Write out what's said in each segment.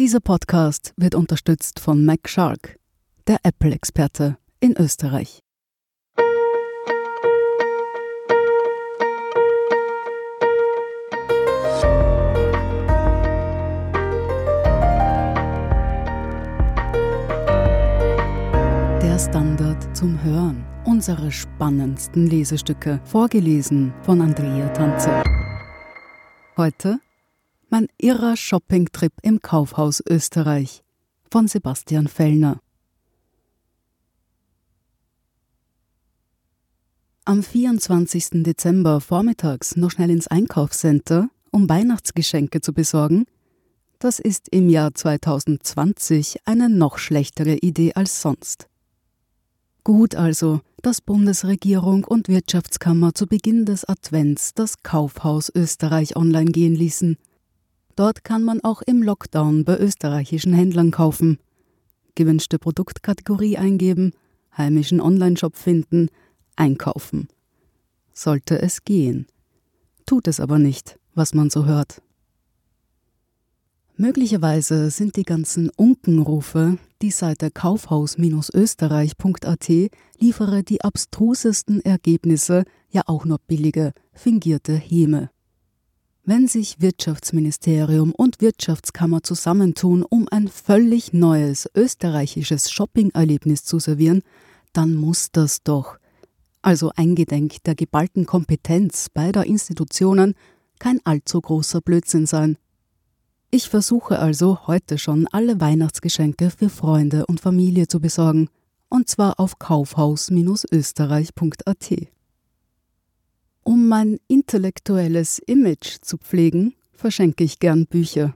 Dieser Podcast wird unterstützt von MacShark, der Apple-Experte in Österreich. Der Standard zum Hören. Unsere spannendsten Lesestücke, vorgelesen von Andrea Tanze. Heute mein irrer Shoppingtrip im Kaufhaus Österreich von Sebastian Fellner. Am 24. Dezember vormittags noch schnell ins Einkaufscenter, um Weihnachtsgeschenke zu besorgen, das ist im Jahr 2020 eine noch schlechtere Idee als sonst. Gut also, dass Bundesregierung und Wirtschaftskammer zu Beginn des Advents das Kaufhaus Österreich online gehen ließen Dort kann man auch im Lockdown bei österreichischen Händlern kaufen. Gewünschte Produktkategorie eingeben, heimischen Onlineshop finden, einkaufen. Sollte es gehen. Tut es aber nicht, was man so hört. Möglicherweise sind die ganzen Unkenrufe, die Seite kaufhaus-österreich.at liefere die abstrusesten Ergebnisse, ja auch nur billige, fingierte Häme wenn sich Wirtschaftsministerium und Wirtschaftskammer zusammentun, um ein völlig neues österreichisches Shopping-Erlebnis zu servieren, dann muss das doch, also eingedenk der geballten Kompetenz beider Institutionen, kein allzu großer Blödsinn sein. Ich versuche also heute schon alle Weihnachtsgeschenke für Freunde und Familie zu besorgen, und zwar auf kaufhaus-österreich.at. Um mein intellektuelles Image zu pflegen, verschenke ich gern Bücher.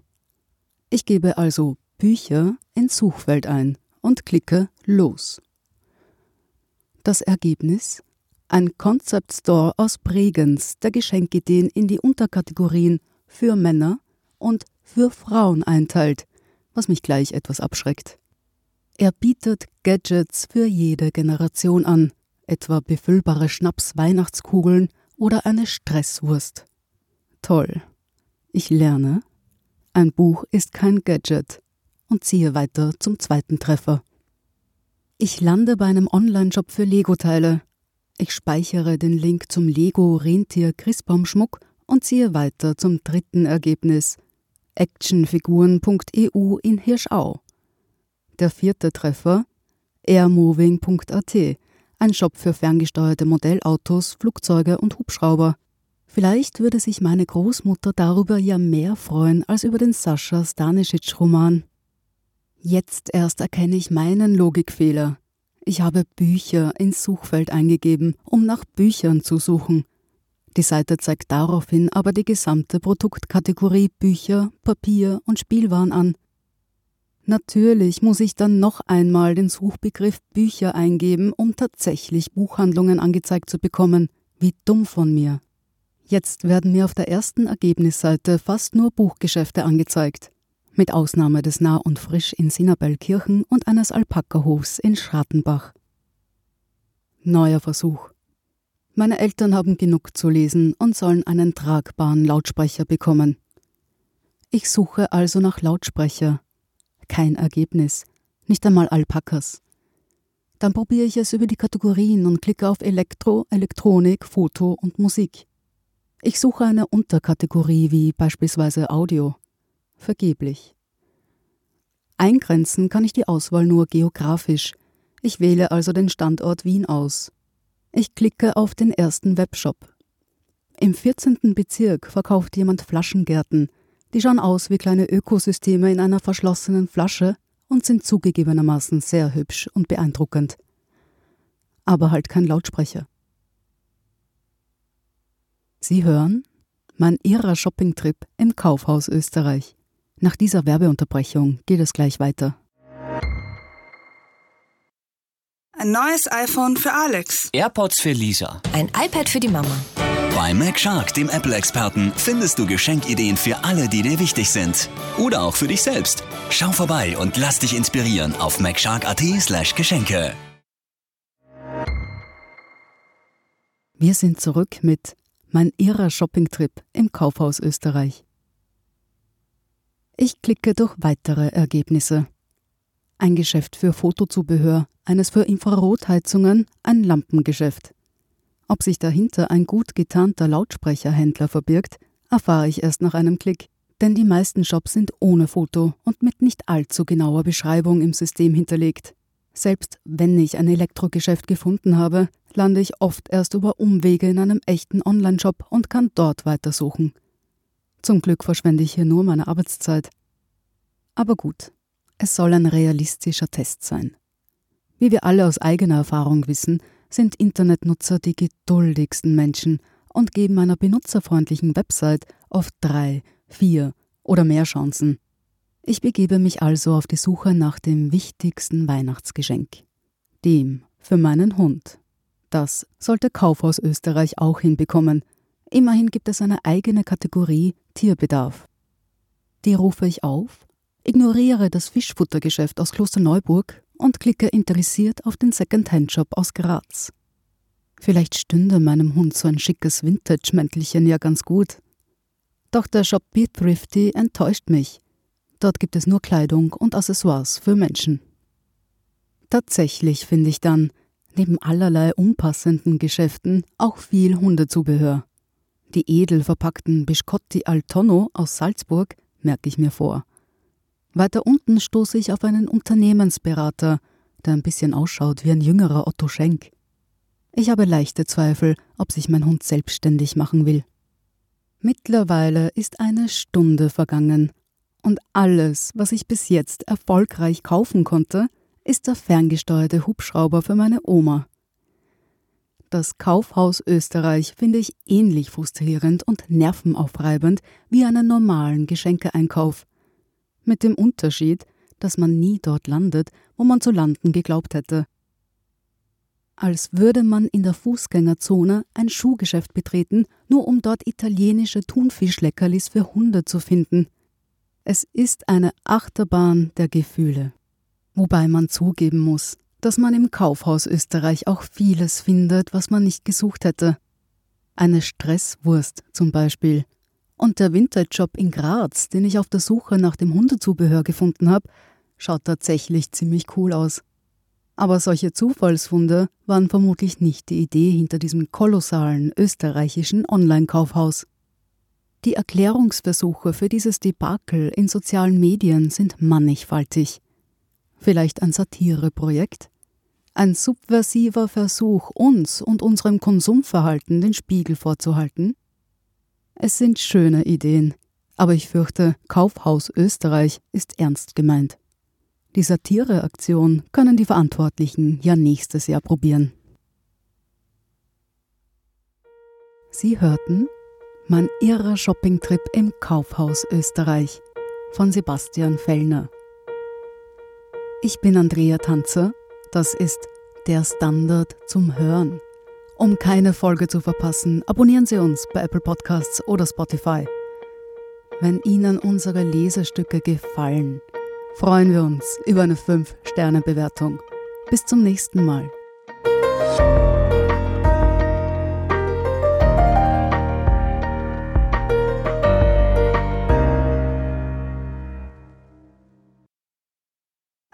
Ich gebe also Bücher ins Suchfeld ein und klicke Los. Das Ergebnis? Ein Concept Store aus Bregenz, der Geschenkideen in die Unterkategorien für Männer und für Frauen einteilt, was mich gleich etwas abschreckt. Er bietet Gadgets für jede Generation an, etwa befüllbare Schnaps-Weihnachtskugeln oder eine Stresswurst. Toll. Ich lerne, ein Buch ist kein Gadget und ziehe weiter zum zweiten Treffer. Ich lande bei einem Online-Shop für Lego-Teile. Ich speichere den Link zum Lego Rentier Christbaumschmuck und ziehe weiter zum dritten Ergebnis. Actionfiguren.eu in Hirschau. Der vierte Treffer airmoving.at ein Shop für ferngesteuerte Modellautos, Flugzeuge und Hubschrauber. Vielleicht würde sich meine Großmutter darüber ja mehr freuen als über den Sascha Stanisic-Roman. Jetzt erst erkenne ich meinen Logikfehler. Ich habe Bücher ins Suchfeld eingegeben, um nach Büchern zu suchen. Die Seite zeigt daraufhin aber die gesamte Produktkategorie Bücher, Papier und Spielwaren an. Natürlich muss ich dann noch einmal den Suchbegriff Bücher eingeben, um tatsächlich Buchhandlungen angezeigt zu bekommen. Wie dumm von mir. Jetzt werden mir auf der ersten Ergebnisseite fast nur Buchgeschäfte angezeigt. Mit Ausnahme des Nah und Frisch in Sinnabellkirchen und eines Alpakahofs in Schrattenbach. Neuer Versuch. Meine Eltern haben genug zu lesen und sollen einen tragbaren Lautsprecher bekommen. Ich suche also nach Lautsprecher, kein Ergebnis, nicht einmal Alpakas. Dann probiere ich es über die Kategorien und klicke auf Elektro, Elektronik, Foto und Musik. Ich suche eine Unterkategorie wie beispielsweise Audio. Vergeblich. Eingrenzen kann ich die Auswahl nur geografisch. Ich wähle also den Standort Wien aus. Ich klicke auf den ersten Webshop. Im 14. Bezirk verkauft jemand Flaschengärten, die schauen aus wie kleine Ökosysteme in einer verschlossenen Flasche und sind zugegebenermaßen sehr hübsch und beeindruckend. Aber halt kein Lautsprecher. Sie hören mein irrer Shoppingtrip im Kaufhaus Österreich. Nach dieser Werbeunterbrechung geht es gleich weiter. Ein neues iPhone für Alex. AirPods für Lisa. Ein iPad für die Mama. Bei MacShark, dem Apple-Experten, findest du Geschenkideen für alle, die dir wichtig sind. Oder auch für dich selbst. Schau vorbei und lass dich inspirieren auf macshark.at/slash Geschenke. Wir sind zurück mit Mein irrer Shoppingtrip im Kaufhaus Österreich. Ich klicke durch weitere Ergebnisse. Ein Geschäft für Fotozubehör, eines für Infrarotheizungen, ein Lampengeschäft. Ob sich dahinter ein gut getarnter Lautsprecherhändler verbirgt, erfahre ich erst nach einem Klick, denn die meisten Shops sind ohne Foto und mit nicht allzu genauer Beschreibung im System hinterlegt. Selbst wenn ich ein Elektrogeschäft gefunden habe, lande ich oft erst über Umwege in einem echten Online-Shop und kann dort weitersuchen. Zum Glück verschwende ich hier nur meine Arbeitszeit. Aber gut, es soll ein realistischer Test sein. Wie wir alle aus eigener Erfahrung wissen, sind Internetnutzer die geduldigsten Menschen und geben einer benutzerfreundlichen Website oft drei, vier oder mehr Chancen. Ich begebe mich also auf die Suche nach dem wichtigsten Weihnachtsgeschenk. Dem für meinen Hund. Das sollte Kaufhaus Österreich auch hinbekommen. Immerhin gibt es eine eigene Kategorie Tierbedarf. Die rufe ich auf, ignoriere das Fischfuttergeschäft aus Klosterneuburg und klicke interessiert auf den Second-Hand-Shop aus Graz. Vielleicht stünde meinem Hund so ein schickes Vintage-Mäntelchen ja ganz gut. Doch der Shop Be Thrifty enttäuscht mich. Dort gibt es nur Kleidung und Accessoires für Menschen. Tatsächlich finde ich dann, neben allerlei unpassenden Geschäften, auch viel Hundezubehör. Die edel verpackten Biscotti al Tonno aus Salzburg merke ich mir vor. Weiter unten stoße ich auf einen Unternehmensberater, der ein bisschen ausschaut wie ein jüngerer Otto Schenk. Ich habe leichte Zweifel, ob sich mein Hund selbstständig machen will. Mittlerweile ist eine Stunde vergangen und alles, was ich bis jetzt erfolgreich kaufen konnte, ist der ferngesteuerte Hubschrauber für meine Oma. Das Kaufhaus Österreich finde ich ähnlich frustrierend und nervenaufreibend wie einen normalen Geschenkeeinkauf. Mit dem Unterschied, dass man nie dort landet, wo man zu landen geglaubt hätte. Als würde man in der Fußgängerzone ein Schuhgeschäft betreten, nur um dort italienische Thunfischleckerlis für Hunde zu finden – es ist eine Achterbahn der Gefühle. Wobei man zugeben muss, dass man im Kaufhaus Österreich auch vieles findet, was man nicht gesucht hätte. Eine Stresswurst zum Beispiel. Und der Vintage-Shop in Graz, den ich auf der Suche nach dem Hundezubehör gefunden habe, schaut tatsächlich ziemlich cool aus. Aber solche Zufallsfunde waren vermutlich nicht die Idee hinter diesem kolossalen österreichischen Online-Kaufhaus. Die Erklärungsversuche für dieses Debakel in sozialen Medien sind mannigfaltig. Vielleicht ein Satireprojekt? Ein subversiver Versuch, uns und unserem Konsumverhalten den Spiegel vorzuhalten? Es sind schöne Ideen, aber ich fürchte, Kaufhaus Österreich ist ernst gemeint. Die Satireaktion können die Verantwortlichen ja nächstes Jahr probieren. Sie hörten mein irrer Shoppingtrip im Kaufhaus Österreich von Sebastian Fellner. Ich bin Andrea Tanzer, das ist der Standard zum Hören. Um keine Folge zu verpassen, abonnieren Sie uns bei Apple Podcasts oder Spotify. Wenn Ihnen unsere Lesestücke gefallen, freuen wir uns über eine 5-Sterne-Bewertung. Bis zum nächsten Mal.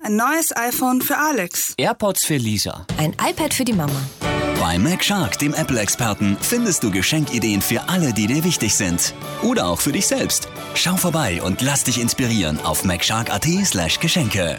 Ein neues iPhone für Alex. AirPods für Lisa. Ein iPad für die Mama. Bei MacShark, dem Apple-Experten, findest du Geschenkideen für alle, die dir wichtig sind. Oder auch für dich selbst. Schau vorbei und lass dich inspirieren auf macshark.at/geschenke.